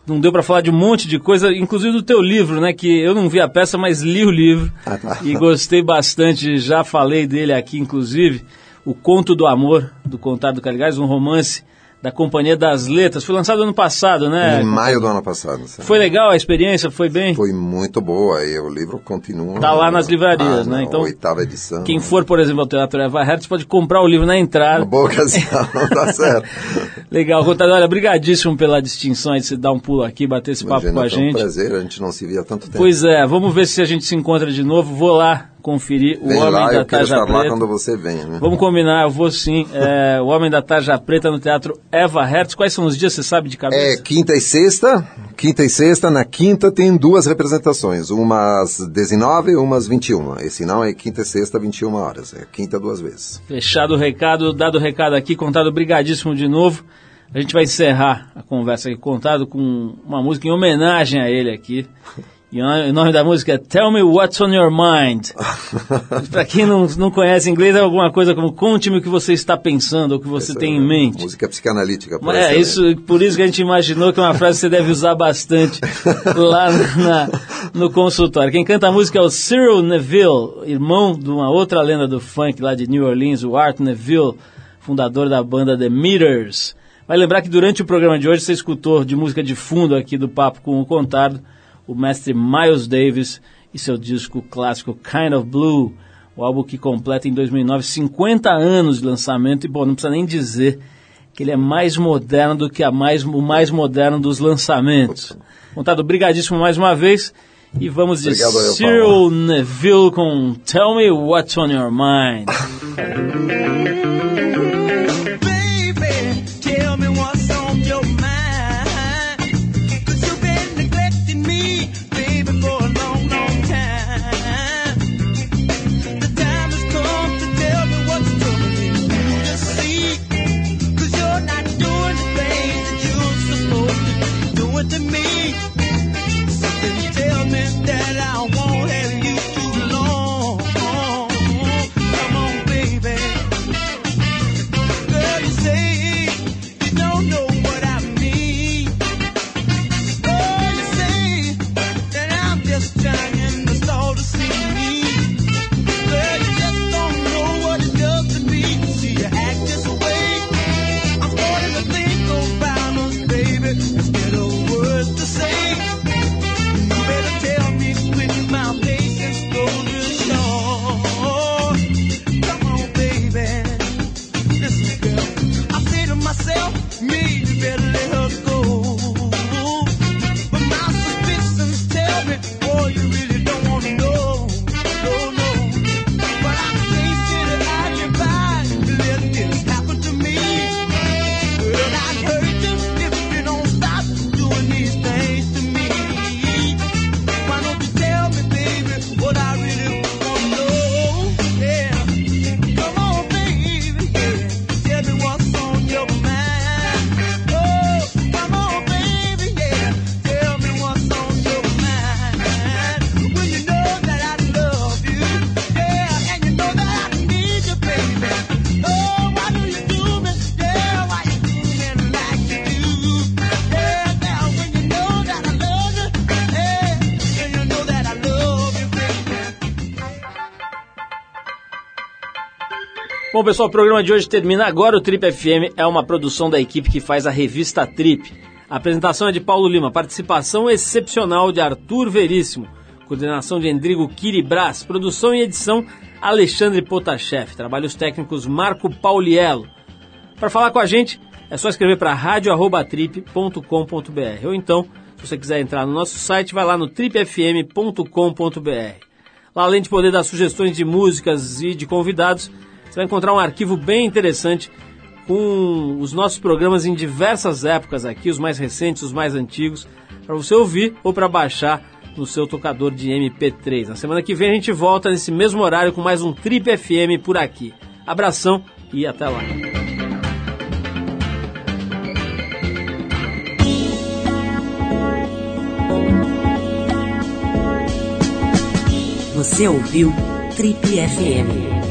Não deu para falar de um monte de coisa, inclusive do teu livro, né? Que eu não vi a peça, mas li o livro ah, tá. e gostei bastante. Já falei dele aqui, inclusive. O Conto do Amor, do Contado do Caligares, um romance da Companhia das Letras. Foi lançado ano passado, né? Em maio do ano passado. sim. Foi legal a experiência? Foi bem? Foi muito boa e o livro continua. Tá lá nas livrarias, Ah, né? Então, oitava edição. Quem for, por exemplo, ao Teatro Eva Hertz pode comprar o livro na entrada. Uma boa ocasião, tá certo. Legal, Contador. Olha, brigadíssimo pela distinção aí de se dar um pulo aqui, bater esse papo Imagina, com a foi um gente. prazer, a gente não se via há tanto tempo. Pois é, vamos ver se a gente se encontra de novo. Vou lá conferir o Vem Homem lá, da eu Tarja estar lá Preta. quando você vem, né? Vamos combinar, eu vou sim. É, o Homem da Tarja Preta no Teatro Eva Hertz. Quais são os dias, você sabe de É cabeça? quinta e sexta. Quinta e sexta. Na quinta tem duas representações. Umas 19 e umas 21. Esse não é quinta e sexta, 21 horas. É quinta duas vezes. Fechado o recado, dado o recado aqui, Contado brigadíssimo de novo. A gente vai encerrar a conversa aqui, Contado, com uma música em homenagem a ele aqui. E o nome da música é Tell Me What's on Your Mind. Pra quem não, não conhece inglês, é alguma coisa como Conte-me o que você está pensando, ou o que você Essa tem é em mente. Música psicanalítica. por é, isso, por isso que a gente imaginou que é uma frase que você deve usar bastante lá na- no consultório. Quem canta a música é o Cyril Neville, irmão de uma outra lenda do funk lá de New Orleans, o Art Neville, fundador da banda The Meters. Vai lembrar que durante o programa de hoje você escutou de música de fundo aqui do Papo com o Contardo, o mestre Miles Davis e seu disco clássico Kind of Blue, o álbum que completa em 2009 50 anos de lançamento e, bom, não precisa nem dizer que ele é mais moderno do que a mais, o mais moderno dos lançamentos. Contado, brigadíssimo mais uma vez. E vamos de Obrigado, Cyril Neville com Tell Me What's on Your Mind. pessoal, o programa de hoje termina agora. O Trip FM é uma produção da equipe que faz a revista Trip. A apresentação é de Paulo Lima, participação excepcional de Arthur Veríssimo, coordenação de Endrigo Kiribras, produção e edição Alexandre Potashev, trabalhos técnicos Marco Pauliello. Para falar com a gente, é só escrever para radioarrobatrip.com.br ou então, se você quiser entrar no nosso site, vai lá no tripfm.com.br. Lá, além de poder dar sugestões de músicas e de convidados, você vai encontrar um arquivo bem interessante com os nossos programas em diversas épocas aqui, os mais recentes, os mais antigos, para você ouvir ou para baixar no seu tocador de MP3. Na semana que vem a gente volta nesse mesmo horário com mais um Trip FM por aqui. Abração e até lá. Você ouviu Trip FM.